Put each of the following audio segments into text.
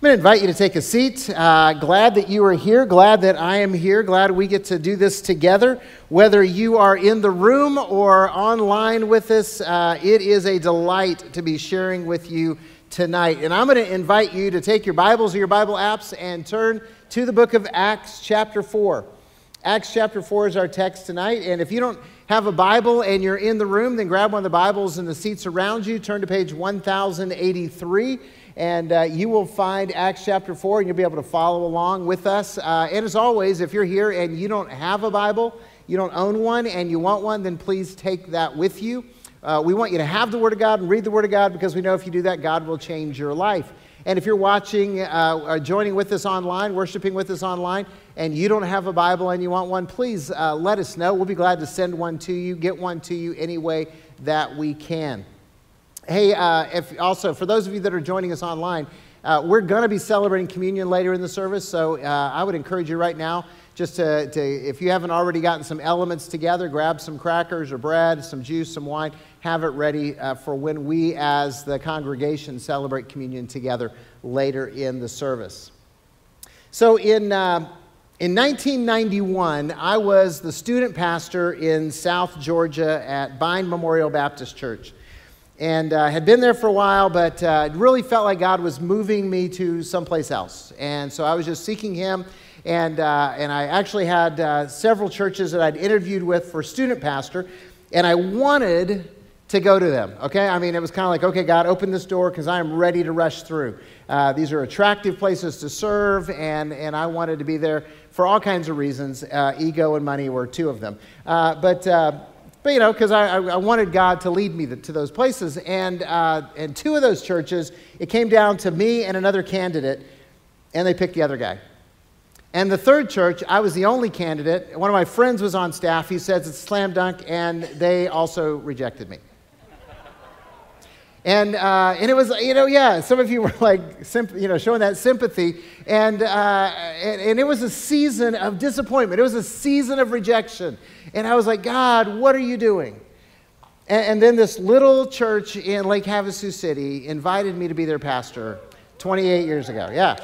I'm going to invite you to take a seat. Uh, glad that you are here. Glad that I am here. Glad we get to do this together. Whether you are in the room or online with us, uh, it is a delight to be sharing with you tonight. And I'm going to invite you to take your Bibles or your Bible apps and turn to the book of Acts, chapter 4. Acts chapter 4 is our text tonight. And if you don't have a Bible and you're in the room, then grab one of the Bibles in the seats around you. Turn to page 1083 and uh, you will find Acts chapter 4, and you'll be able to follow along with us. Uh, and as always, if you're here and you don't have a Bible, you don't own one, and you want one, then please take that with you. Uh, we want you to have the Word of God and read the Word of God because we know if you do that, God will change your life. And if you're watching uh, or joining with us online, worshiping with us online, and you don't have a Bible and you want one, please uh, let us know. We'll be glad to send one to you, get one to you any way that we can. Hey, uh, if also for those of you that are joining us online, uh, we're going to be celebrating communion later in the service, so uh, I would encourage you right now just to, to, if you haven't already gotten some elements together, grab some crackers or bread, some juice, some wine, have it ready uh, for when we as the congregation celebrate communion together later in the service. So in, uh, in 1991, I was the student pastor in South Georgia at Byne Memorial Baptist Church and uh, had been there for a while, but uh, it really felt like God was moving me to someplace else. And so I was just seeking Him. And, uh, and I actually had uh, several churches that I'd interviewed with for student pastor, and I wanted to go to them. Okay? I mean, it was kind of like, okay, God, open this door because I am ready to rush through. Uh, these are attractive places to serve, and, and I wanted to be there for all kinds of reasons. Uh, ego and money were two of them. but but, you know, because I, I, wanted God to lead me to those places. And, uh, and two of those churches, it came down to me and another candidate, and they picked the other guy. And the third church, I was the only candidate. One of my friends was on staff. He says it's slam dunk, and they also rejected me. And, uh, and it was, you know, yeah, some of you were like, you know, showing that sympathy. And, uh, and, and, it was a season of disappointment. It was a season of rejection. And I was like, God, what are you doing? And, and then this little church in Lake Havasu City invited me to be their pastor 28 years ago. Yeah.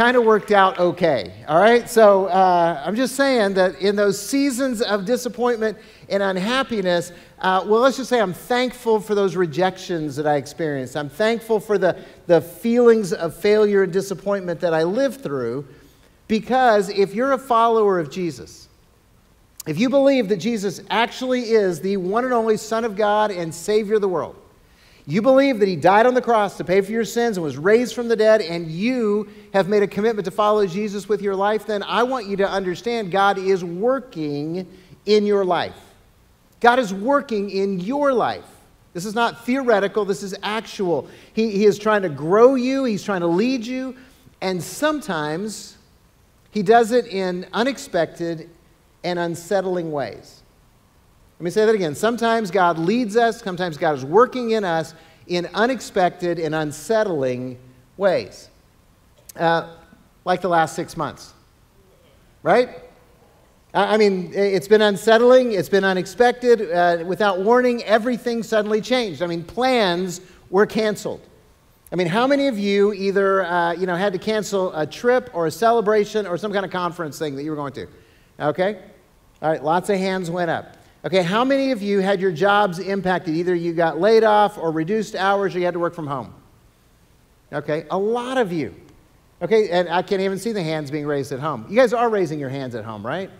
kind of worked out okay. All right? So uh, I'm just saying that in those seasons of disappointment and unhappiness, uh, well, let's just say I'm thankful for those rejections that I experienced. I'm thankful for the, the feelings of failure and disappointment that I lived through because if you're a follower of Jesus, if you believe that Jesus actually is the one and only Son of God and Savior of the world, you believe that he died on the cross to pay for your sins and was raised from the dead, and you have made a commitment to follow Jesus with your life, then I want you to understand God is working in your life. God is working in your life. This is not theoretical, this is actual. He, he is trying to grow you, He's trying to lead you, and sometimes He does it in unexpected and unsettling ways. Let me say that again. Sometimes God leads us, sometimes God is working in us in unexpected and unsettling ways. Uh, like the last six months, right? I mean, it's been unsettling, it's been unexpected. Uh, without warning, everything suddenly changed. I mean, plans were canceled. I mean, how many of you either uh, you know, had to cancel a trip or a celebration or some kind of conference thing that you were going to? Okay? All right, lots of hands went up. Okay, how many of you had your jobs impacted? Either you got laid off or reduced hours or you had to work from home? Okay, a lot of you. Okay, and I can't even see the hands being raised at home. You guys are raising your hands at home, right?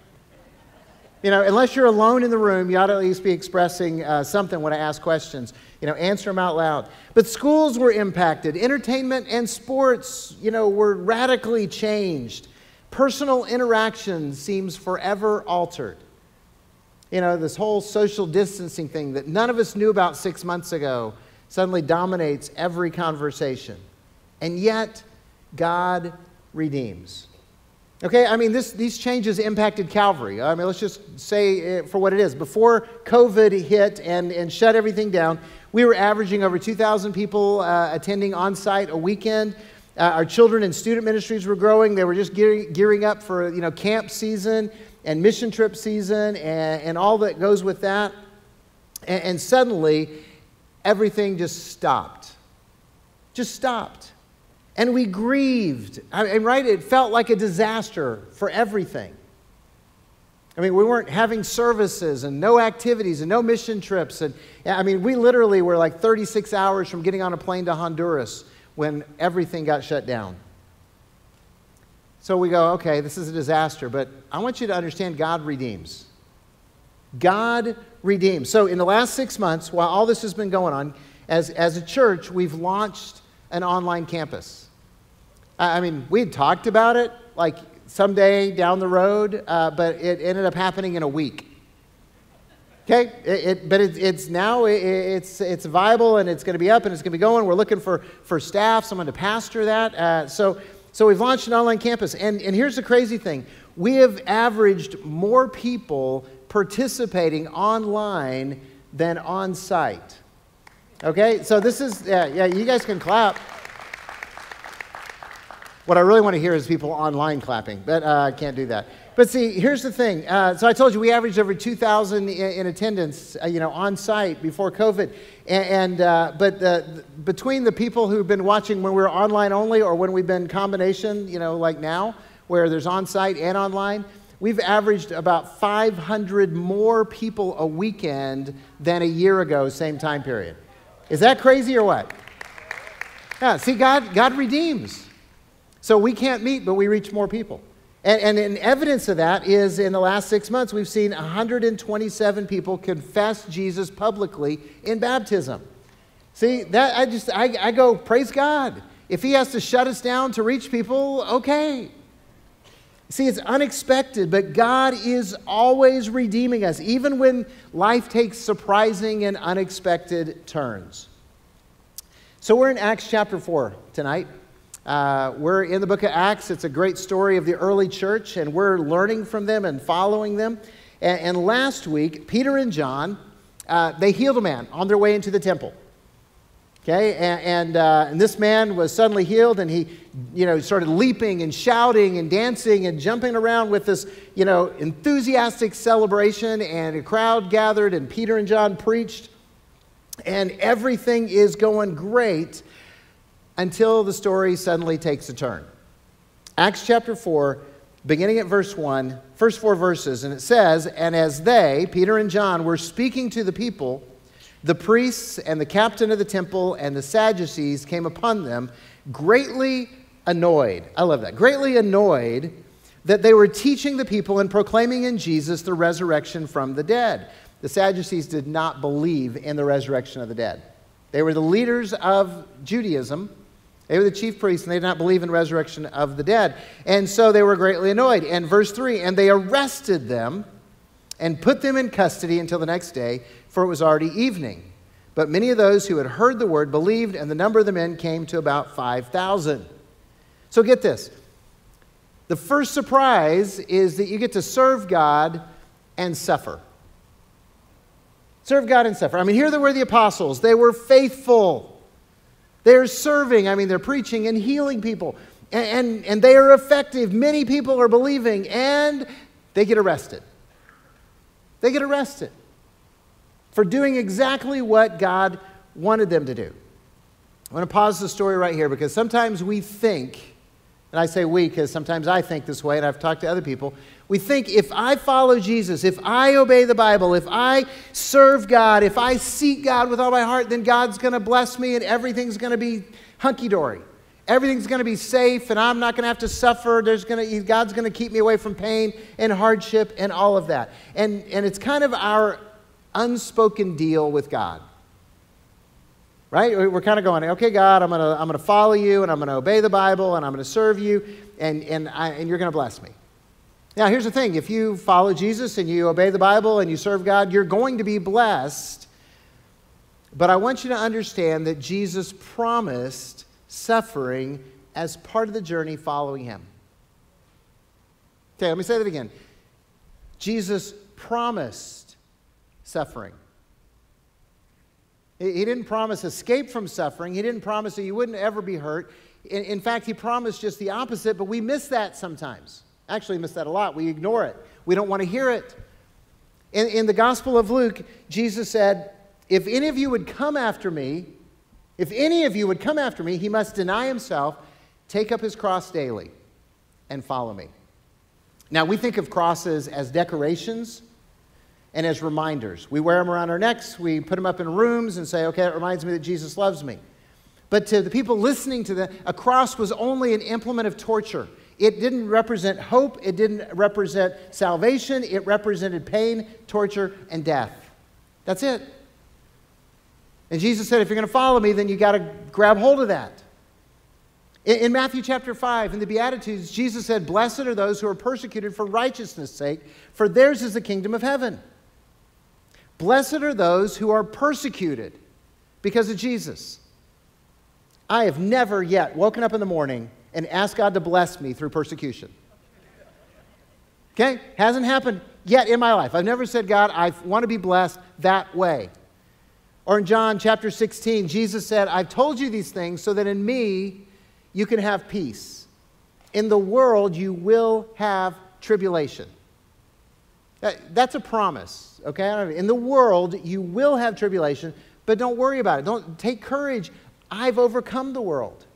You know, unless you're alone in the room, you ought to at least be expressing uh, something when I ask questions. You know, answer them out loud. But schools were impacted. Entertainment and sports, you know, were radically changed. Personal interaction seems forever altered you know, this whole social distancing thing that none of us knew about six months ago suddenly dominates every conversation. And yet, God redeems. Okay, I mean, this, these changes impacted Calvary. I mean, let's just say for what it is. Before COVID hit and, and shut everything down, we were averaging over 2,000 people uh, attending on site a weekend. Uh, our children and student ministries were growing. They were just gearing, gearing up for you know camp season and mission trip season and, and all that goes with that. And, and suddenly, everything just stopped. Just stopped. And we grieved. I mean, right? It felt like a disaster for everything. I mean, we weren't having services and no activities and no mission trips. And I mean, we literally were like 36 hours from getting on a plane to Honduras when everything got shut down. So we go, okay, this is a disaster, but I want you to understand God redeems. God redeems. So in the last six months, while all this has been going on, as, as a church, we've launched an online campus. I mean, we had talked about it like someday down the road, uh, but it ended up happening in a week. Okay, it, it, but it, it's now it, it's it's viable and it's going to be up and it's going to be going. We're looking for for staff, someone to pastor that. Uh, so so we've launched an online campus, and and here's the crazy thing: we have averaged more people participating online than on site. Okay, so this is yeah yeah. You guys can clap. What I really want to hear is people online clapping, but uh, I can't do that. But see, here's the thing. Uh, so I told you we averaged over 2,000 in, in attendance, uh, you know, on site before COVID. And, and uh, but the, between the people who've been watching when we were online only, or when we've been combination, you know, like now, where there's on site and online, we've averaged about 500 more people a weekend than a year ago, same time period. Is that crazy or what? Yeah. See, God, God redeems. So we can't meet, but we reach more people. And, and, evidence of that is in the last six months, we've seen 127 people confess Jesus publicly in baptism. See, that I just, I, I go, praise God. If he has to shut us down to reach people, okay. See, it's unexpected, but God is always redeeming us, even when life takes surprising and unexpected turns. So we're in Acts chapter 4 tonight. Uh, we're in the book of Acts. It's a great story of the early church, and we're learning from them and following them. And, and last week, Peter and John, uh, they healed a man on their way into the temple. Okay, and, and, uh, and, this man was suddenly healed, and he, you know, started leaping and shouting and dancing and jumping around with this, you know, enthusiastic celebration. And a crowd gathered, and Peter and John preached, and everything is going great until the story suddenly takes a turn. Acts chapter 4, beginning at verse 1, first four verses, and it says, And as they, Peter and John, were speaking to the people, the priests and the captain of the temple and the Sadducees came upon them, greatly annoyed. I love that. Greatly annoyed that they were teaching the people and proclaiming in Jesus the resurrection from the dead. The Sadducees did not believe in the resurrection of the dead. They were the leaders of Judaism, they were the chief priests and they did not believe in resurrection of the dead. And so they were greatly annoyed. And verse 3 and they arrested them and put them in custody until the next day, for it was already evening. But many of those who had heard the word believed, and the number of the men came to about 5,000. So get this. The first surprise is that you get to serve God and suffer. Serve God and suffer. I mean, here they were the apostles. They were faithful. They're serving, I mean, they're preaching and healing people, and, and, and they are effective. Many people are believing, and they get arrested. They get arrested for doing exactly what God wanted them to do. I want to pause the story right here because sometimes we think, and I say we because sometimes I think this way, and I've talked to other people, we think if I follow Jesus, if I obey the Bible, if I serve God, if I seek God with all my heart, then God's going to bless me and everything's going to be hunky dory. Everything's going to be safe and I'm not going to have to suffer. There's to, God's going to keep me away from pain and hardship and all of that. And, and it's kind of our unspoken deal with God. Right? We're kind of going, okay, God, I'm going to, I'm to follow you and I'm going to obey the Bible and I'm going to serve you and, and, I, and you're going to bless me. Now, here's the thing if you follow Jesus and you obey the Bible and you serve God, you're going to be blessed. But I want you to understand that Jesus promised suffering as part of the journey following him. Okay, let me say that again. Jesus promised suffering. He didn't promise escape from suffering. He didn't promise that you wouldn't ever be hurt. In, fact, he promised just the opposite, but we miss that sometimes. Actually, miss that a lot. We ignore it, we don't want to hear it. In, in the Gospel of Luke, Jesus said, If any of you would come after me, if any of you would come after me, he must deny himself, take up his cross daily, and follow me. Now, we think of crosses as decorations and as reminders. We wear them around our necks, we put them up in rooms and say, okay, it reminds me that Jesus loves me. But to the people listening to that, a cross was only an implement of torture. It didn't represent hope, it didn't represent salvation, it represented pain, torture, and death. That's it. And Jesus said, if you're going to follow me, then you got to grab hold of that. In, in Matthew chapter 5, in the Beatitudes, Jesus said, Blessed are those who are persecuted for righteousness' sake, for theirs is the kingdom of heaven. Blessed are those who are persecuted because of Jesus. I have never yet woken up in the morning and asked God to bless me through persecution. Okay? Hasn't happened yet in my life. I've never said, God, I want to be blessed that way. Or in John chapter 16, Jesus said, I've told you these things so that in me you can have peace. In the world you will have tribulation. That, that's a promise, okay? In the world you will have tribulation, but don't worry about it. Don't take courage. I've overcome the world.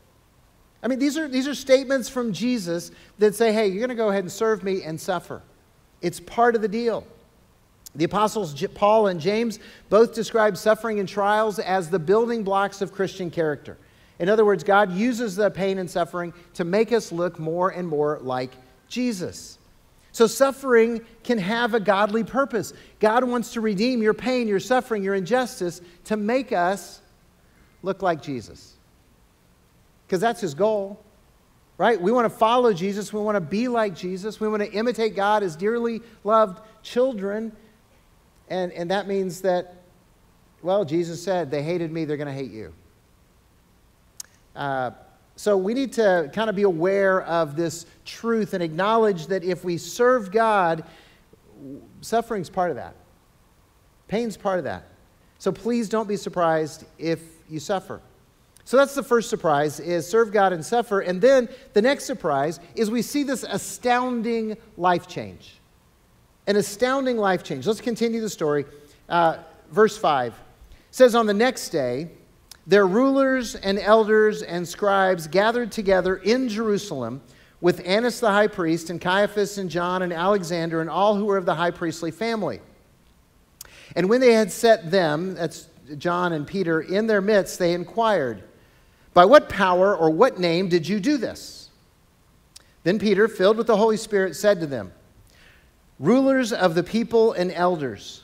I mean, these are, these are statements from Jesus that say, hey, you're going to go ahead and serve me and suffer. It's part of the deal. The apostles Paul and James both describe suffering and trials as the building blocks of Christian character. In other words, God uses the pain and suffering to make us look more and more like Jesus. So, suffering can have a godly purpose. God wants to redeem your pain, your suffering, your injustice to make us look like Jesus. Because that's his goal, right? We want to follow Jesus. We want to be like Jesus. We want to imitate God as dearly loved children. And, and that means that, well, Jesus said, they hated me, they're going to hate you. Uh, so we need to kind of be aware of this truth and acknowledge that if we serve God, suffering's part of that. Pain's part of that. So please don't be surprised if you suffer. So that's the first surprise is serve God and suffer. And then the next surprise is we see this astounding life change. An astounding life change. Let's continue the story. Uh, verse 5 says, On the next day, their rulers and elders and scribes gathered together in Jerusalem with Annas the high priest and Caiaphas and John and Alexander and all who were of the high priestly family. And when they had set them, that's John and Peter, in their midst, they inquired, By what power or what name did you do this? Then Peter, filled with the Holy Spirit, said to them, rulers of the people and elders,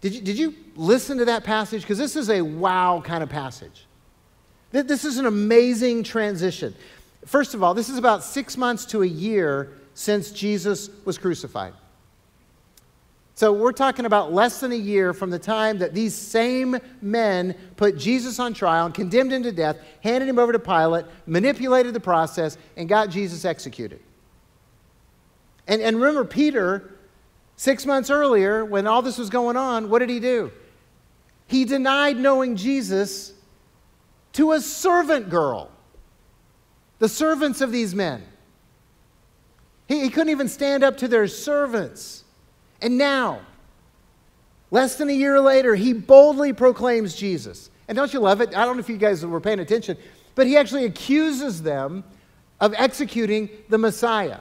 Did you, did you listen to that passage? Because this is a wow kind of passage. This is an amazing transition. First of all, this is about six months to a year since Jesus was crucified. So we're talking about less than a year from the time that these same men put Jesus on trial and condemned him to death, handed him over to Pilate, manipulated the process, and got Jesus executed. And, and remember, Peter, six months earlier, when all this was going on, what did he do? He denied knowing Jesus to a servant girl, the servants of these men. He, he couldn't even stand up to their servants. And now, less than a year later, he boldly proclaims Jesus. And don't you love it? I don't know if you guys were paying attention, but he actually accuses them of executing the Messiah.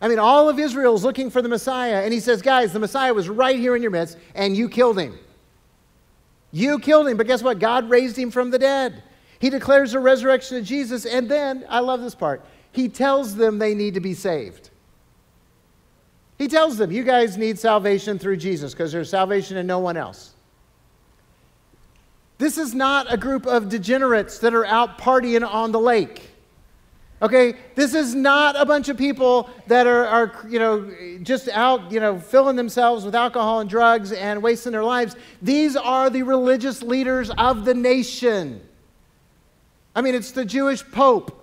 I mean, all of Israel is looking for the Messiah, and he says, Guys, the Messiah was right here in your midst, and you killed him. You killed him, but guess what? God raised him from the dead. He declares the resurrection of Jesus, and then, I love this part, he tells them they need to be saved. He tells them, You guys need salvation through Jesus because there's salvation in no one else. This is not a group of degenerates that are out partying on the lake. Okay, this is not a bunch of people that are, are, you know, just out, you know, filling themselves with alcohol and drugs and wasting their lives. These are the religious leaders of the nation. I mean, it's the Jewish Pope.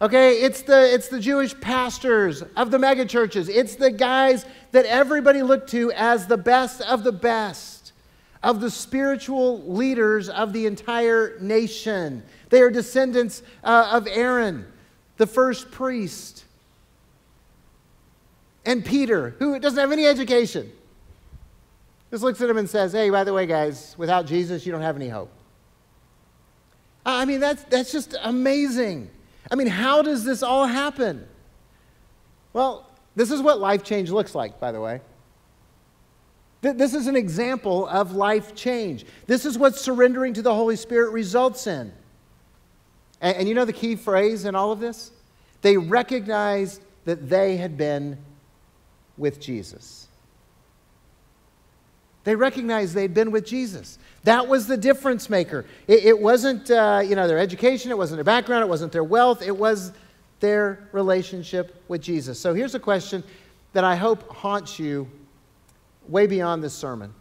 Okay, it's the, it's the Jewish pastors of the megachurches. It's the guys that everybody looked to as the best of the best, of the spiritual leaders of the entire nation. They are descendants uh, of Aaron, the first priest. And Peter, who doesn't have any education, just looks at him and says, Hey, by the way, guys, without Jesus, you don't have any hope. I mean, that's, that's just amazing. I mean, how does this all happen? Well, this is what life change looks like, by the way. This is an example of life change. This is what surrendering to the Holy Spirit results in. And, and you know the key phrase in all of this? They recognized that they had been with Jesus. They recognized they'd been with Jesus. That was the difference maker. It, it wasn't, uh, you know, their education, it wasn't their background, it wasn't their wealth, it was their relationship with Jesus. So here's a question that I hope haunts you way beyond this sermon.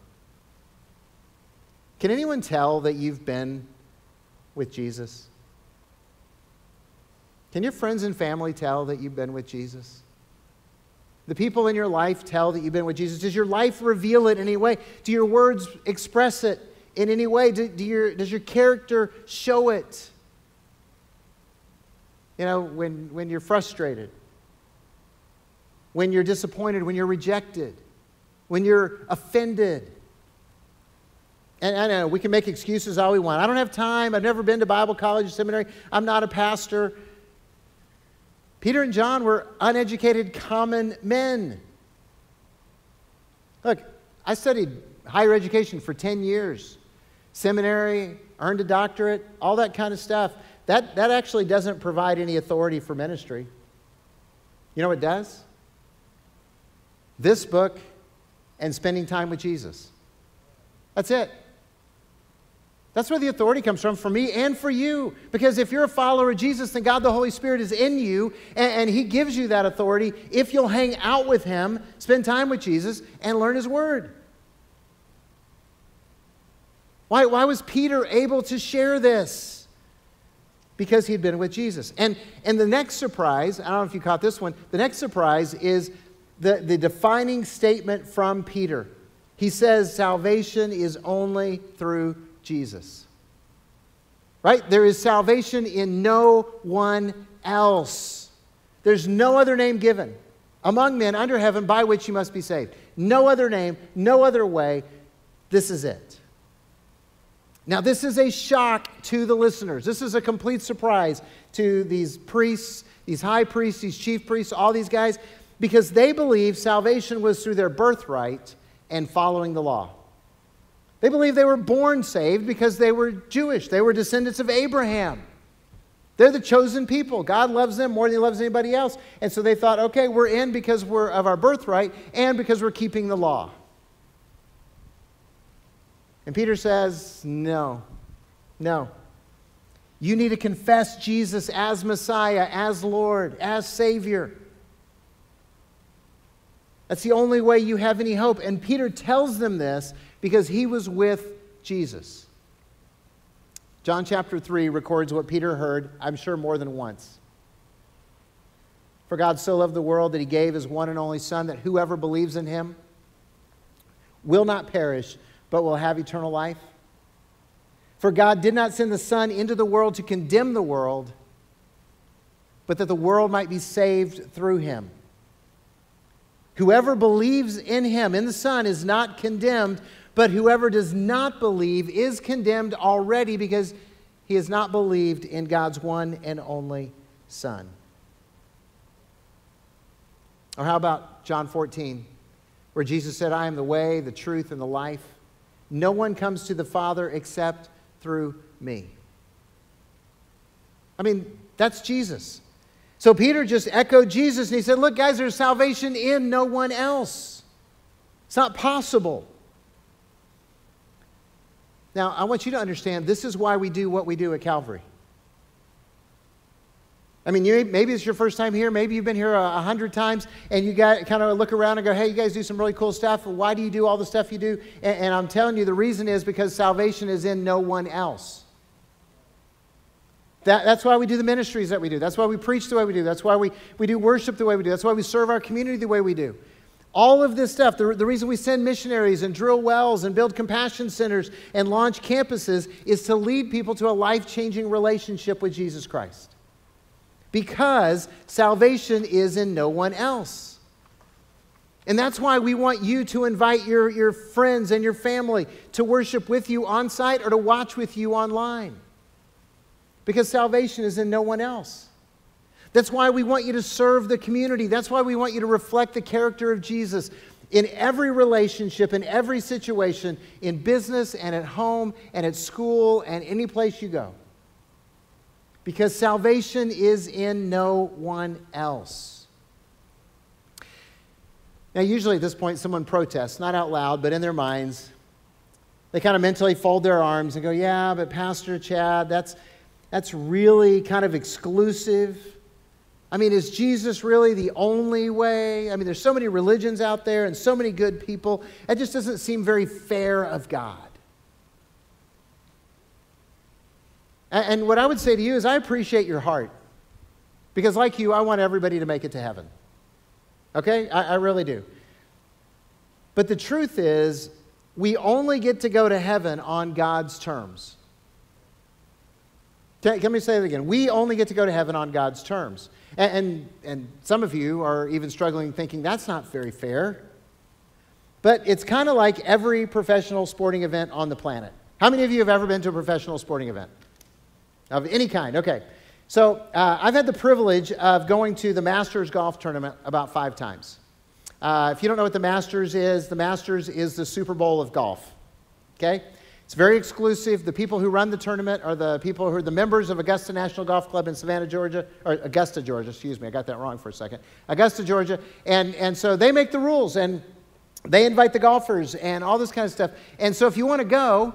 Can anyone tell that you've been with Jesus? Can your friends and family tell that you've been with Jesus? The people in your life tell that you've been with Jesus. Does your life reveal it in any way? Do your words express it in any way? Do, do your, does your character show it? You know, when, when you're frustrated, when you're disappointed, when you're rejected, when you're offended. And I know we can make excuses all we want. I don't have time. I've never been to Bible college or seminary. I'm not a pastor. Peter and John were uneducated common men. Look, I studied higher education for 10 years, seminary, earned a doctorate, all that kind of stuff. That, that actually doesn't provide any authority for ministry. You know what does? This book and spending time with Jesus. That's it. That's where the authority comes from for me and for you. Because if you're a follower of Jesus, then God the Holy Spirit is in you, and, and, He gives you that authority if you'll hang out with Him, spend time with Jesus, and learn His Word. Why, why was Peter able to share this? Because he'd been with Jesus. And, and the next surprise, I don't know if you caught this one, the next surprise is the, the defining statement from Peter. He says, Salvation is only through Jesus. Right? There is salvation in no one else. There's no other name given among men under heaven by which you must be saved. No other name, no other way. This is it. Now, this is a shock to the listeners. This is a complete surprise to these priests, these high priests, these chief priests, all these guys, because they believed salvation was through their birthright and following the law. They believed they were born saved because they were Jewish. They were descendants of Abraham. They're the chosen people. God loves them more than he loves anybody else. And so they thought, okay, we're in because we're of our birthright and because we're keeping the law. And Peter says, no, no. You need to confess Jesus as Messiah, as Lord, as Savior. That's the only way you have any hope. And Peter tells them this because he was with Jesus. John chapter 3 records what Peter heard, I'm sure more than once. For God so loved the world that he gave his one and only Son, that whoever believes in him will not perish, but will have eternal life. For God did not send the Son into the world to condemn the world, but that the world might be saved through him. Whoever believes in him, in the Son, is not condemned, but whoever does not believe is condemned already because he has not believed in God's one and only Son. Or how about John 14, where Jesus said, I am the way, the truth, and the life. No one comes to the Father except through me. I mean, that's Jesus. So Peter just echoed Jesus and he said, Look, guys, there's salvation in no one else. It's not possible. Now, I want you to understand this is why we do what we do at Calvary. I mean, you, maybe it's your first time here. Maybe you've been here a, a hundred times, and you got kind of look around and go, "Hey, you guys do some really cool stuff. Why do you do all the stuff you do?" And, and I'm telling you, the reason is because salvation is in no one else. That, that's why we do the ministries that we do. That's why we preach the way we do. That's why we, we do worship the way we do. That's why we serve our community the way we do. All of this stuff, the, the reason we send missionaries and drill wells and build compassion centers and launch campuses is to lead people to a life changing relationship with Jesus Christ because salvation is in no one else. And that's why we want you to invite your, your friends and your family to worship with you on site or to watch with you online. Because salvation is in no one else. That's why we want you to serve the community. That's why we want you to reflect the character of Jesus in every relationship, in every situation, in business and at home and at school and any place you go because salvation is in no one else. Now, usually at this point, someone protests, not out loud, but in their minds. They kind of mentally fold their arms and go, Yeah, but Pastor Chad, that's, that's really kind of exclusive. I mean, is Jesus really the only way? I mean, there's so many religions out there and so many good people. It just doesn't seem very fair of God. And what I would say to you is, I appreciate your heart. Because, like you, I want everybody to make it to heaven. Okay? I, I really do. But the truth is, we only get to go to heaven on God's terms. Let me say it again. We only get to go to heaven on God's terms. And, and, and, some of you are even struggling thinking that's not very fair. But it's kind of like every professional sporting event on the planet. How many of you have ever been to a professional sporting event? Of any kind, okay. So uh, I've had the privilege of going to the Masters golf tournament about five times. Uh, if you don't know what the Masters is, the Masters is the Super Bowl of golf. Okay? It's very exclusive. The people who run the tournament are the people who are the members of Augusta National Golf Club in Savannah, Georgia, or Augusta, Georgia, excuse me, I got that wrong for a second. Augusta, Georgia. And, and so they make the rules and they invite the golfers and all this kind of stuff. And so if you want to go,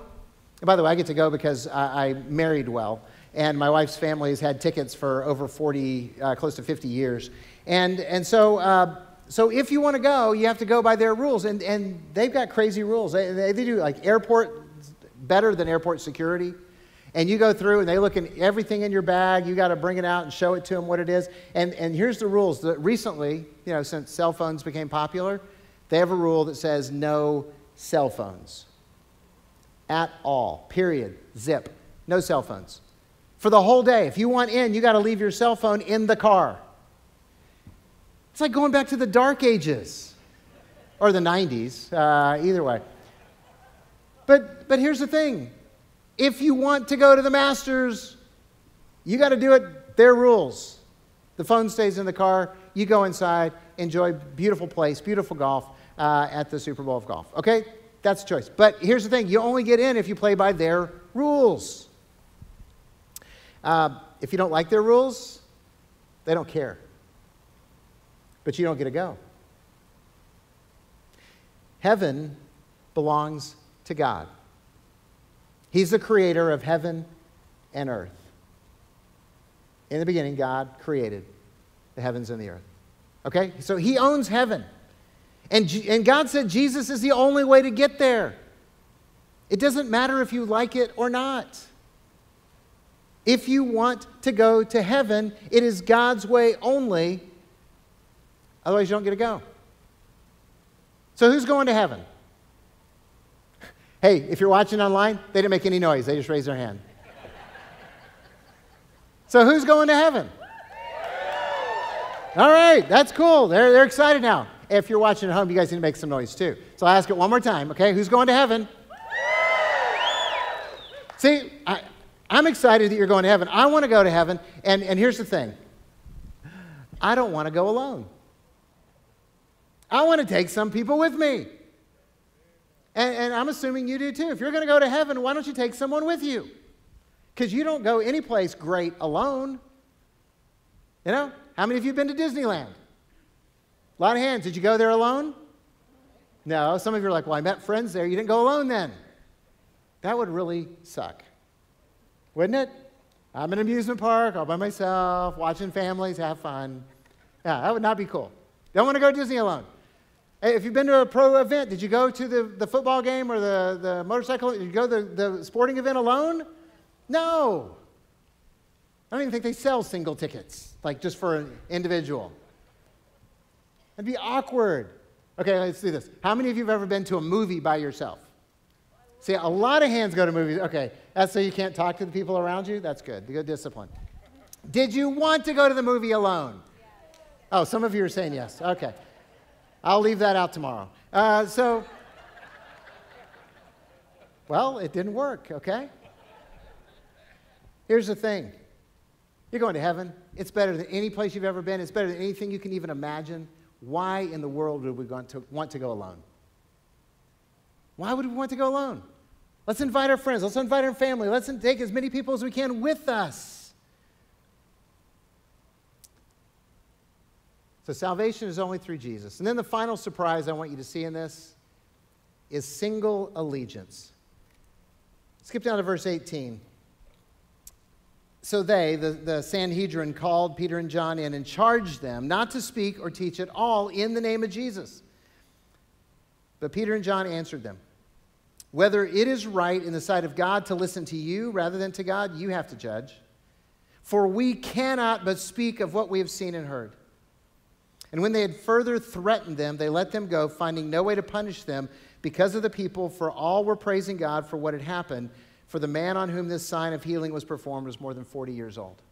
by the way, I get to go because I, I married well and my wife's family has had tickets for over 40, uh, close to 50 years. And, and so, uh, so if you want to go, you have to go by their rules. And, and they've got crazy rules. They, they, they do like airport better than airport security. And you go through and they look at everything in your bag. You got to bring it out and show it to them what it is. And, and here's the rules. That recently, you know, since cell phones became popular, they have a rule that says no cell phones at all, period, zip, no cell phones for the whole day. If you want in, you got to leave your cell phone in the car. It's like going back to the dark ages or the 90s, uh, either way. But, but here's the thing if you want to go to the Masters, you got to do it their rules. The phone stays in the car, you go inside, enjoy beautiful place, beautiful golf uh, at the Super Bowl of golf. Okay? That's a choice. But here's the thing you only get in if you play by their rules. Uh, if you don't like their rules, they don't care. But you don't get to go. Heaven belongs to God. He's the creator of heaven and earth. In the beginning, God created the heavens and the earth. Okay? So he owns heaven. And, and God said Jesus is the only way to get there. It doesn't matter if you like it or not. If you want to go to heaven, it is God's way only. Otherwise, you don't get to go. So, who's going to heaven? Hey, if you're watching online, they didn't make any noise, they just raised their hand. So, who's going to heaven? All right, that's cool. They're, they're excited now. If you're watching at home, you guys need to make some noise too. So, I'll ask it one more time, okay? Who's going to heaven? See, I, I'm excited that you're going to heaven. I want to go to heaven. And, and here's the thing I don't want to go alone. I want to take some people with me. And, and I'm assuming you do too. If you're going to go to heaven, why don't you take someone with you? Because you don't go anyplace great alone. You know, how many of you have been to Disneyland? A lot of hands. Did you go there alone? No. Some of you are like, well, I met friends there. You didn't go alone then. That would really suck, wouldn't it? I'm in an amusement park all by myself, watching families have fun. Yeah, that would not be cool. Don't want to go to Disney alone. If you've been to a pro event, did you go to the, the football game or the, the motorcycle? Did you go to the, the sporting event alone? No. I don't even think they sell single tickets, like just for an individual. That'd be awkward. Okay, let's do this. How many of you have ever been to a movie by yourself? See, a lot of hands go to movies. Okay, that's so you can't talk to the people around you? That's good. Good discipline. Did you want to go to the movie alone? Oh, some of you are saying yes. Okay. I'll leave that out tomorrow. Uh, so, well, it didn't work, okay? Here's the thing you're going to heaven. It's better than any place you've ever been, it's better than anything you can even imagine. Why in the world would we want to, want to go alone? Why would we want to go alone? Let's invite our friends. Let's invite our family. Let's take as many people as we can with us. So salvation is only through Jesus. And then the final surprise I want you to see in this is single allegiance. Skip down to verse 18. So they, the, the Sanhedrin, called Peter and John in and charged them not to speak or teach at all in the name of Jesus. But Peter and John answered them Whether it is right in the sight of God to listen to you rather than to God, you have to judge. For we cannot but speak of what we have seen and heard. And when they had further threatened them, they let them go, finding no way to punish them because of the people, for all were praising God for what had happened. For the man on whom this sign of healing was performed was more than 40 years old.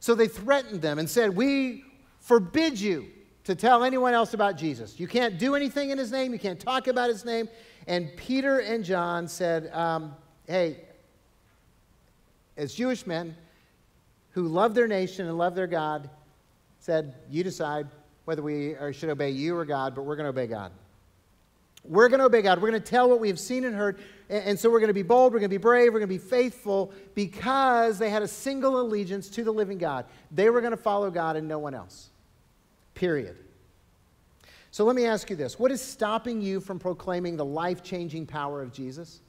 So they threatened them and said, We forbid you to tell anyone else about Jesus. You can't do anything in his name, you can't talk about his name. And Peter and John said, um, Hey, as Jewish men who love their nation and love their God, said, You decide whether we should obey you or God, but we're going to obey God. We're going to obey God. We're going to tell what we have seen and heard. And so we're going to be bold, we're going to be brave, we're going to be faithful because they had a single allegiance to the living God. They were going to follow God and no one else. Period. So let me ask you this What is stopping you from proclaiming the life changing power of Jesus?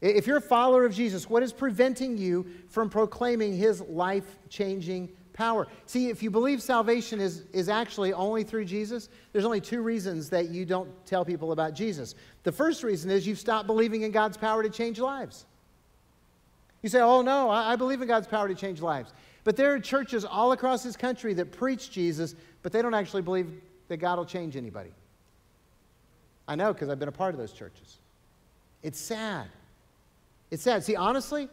If you're a follower of Jesus, what is preventing you from proclaiming his life changing power. See, if you believe salvation is, is actually only through Jesus, there's only two reasons that you don't tell people about Jesus. The first reason is you've stopped believing in God's power to change lives. You say, oh no, I, I believe in God's power to change lives. But there are churches all across this country that preach Jesus, but they don't actually believe that God will change anybody. I know because I've been a part of those churches. It's sad. It's sad. See, honestly,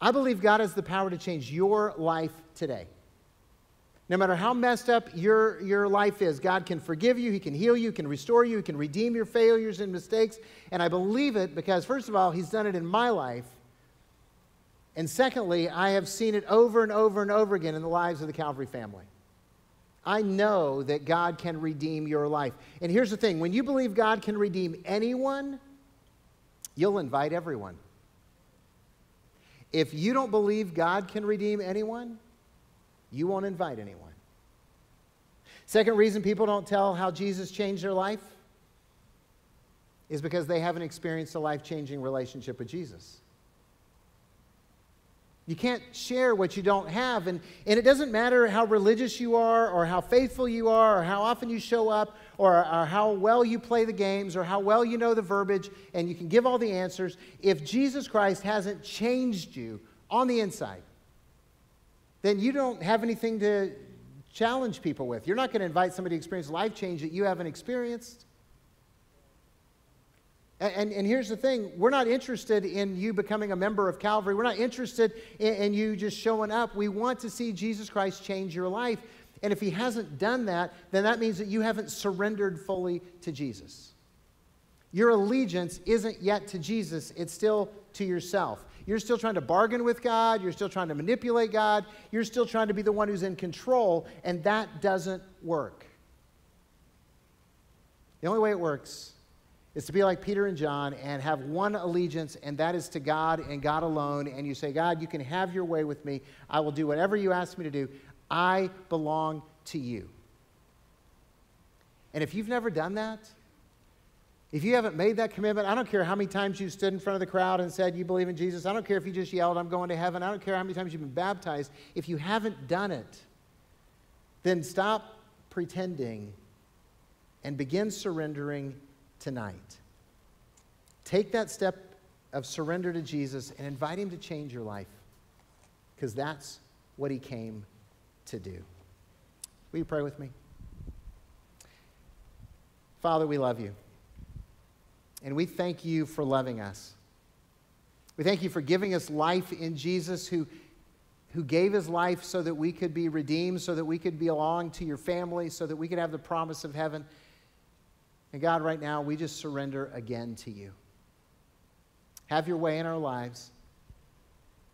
I believe God has the power to change your life today. No matter how messed up your, your life is, God can forgive you, He can heal you, He can restore you, He can redeem your failures and mistakes. And I believe it because, first of all, He's done it in my life. And secondly, I have seen it over and over and over again in the lives of the Calvary family. I know that God can redeem your life. And here's the thing when you believe God can redeem anyone, you'll invite everyone. If you don't believe God can redeem anyone, you won't invite anyone. Second reason people don't tell how Jesus changed their life is because they haven't experienced a life changing relationship with Jesus. You can't share what you don't have. And, and it doesn't matter how religious you are, or how faithful you are, or how often you show up, or, or how well you play the games, or how well you know the verbiage, and you can give all the answers. If Jesus Christ hasn't changed you on the inside, then you don't have anything to challenge people with. You're not going to invite somebody to experience life change that you haven't experienced. And, and, and, here's the thing we're not interested in you becoming a member of Calvary. We're not interested in, in, you just showing up. We want to see Jesus Christ change your life. And if he hasn't done that, then that means that you haven't surrendered fully to Jesus. Your allegiance isn't yet to Jesus, it's still to yourself. You're still trying to bargain with God, you're still trying to manipulate God, you're still trying to be the one who's in control, and that doesn't work. The only way it works is to be like Peter and John and have one allegiance, and that is to God and God alone. And you say, God, you can have your way with me. I will do whatever you ask me to do. I belong to you. And if you've never done that, if you haven't made that commitment, I don't care how many times you stood in front of the crowd and said you believe in Jesus. I don't care if you just yelled, I'm going to heaven. I don't care how many times you've been baptized. If you haven't done it, then stop pretending and begin surrendering tonight. Take that step of surrender to Jesus and invite Him to change your life because that's what He came to do. Will you pray with me? Father, we love you. And we thank you for loving us. We thank you for giving us life in Jesus, who, who gave his life so that we could be redeemed, so that we could belong to your family, so that we could have the promise of heaven. And God, right now, we just surrender again to you. Have your way in our lives.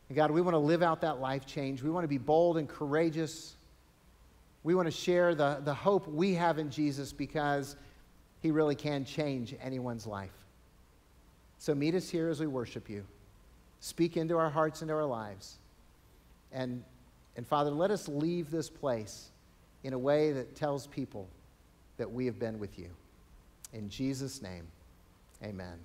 And God, we want to live out that life change. We want to be bold and courageous. We want to share the, the hope we have in Jesus because he really can change anyone's life. So meet us here as we worship you. Speak into our hearts, into our lives. And, and Father, let us leave this place in a way that tells people that we have been with you. In Jesus' name, amen.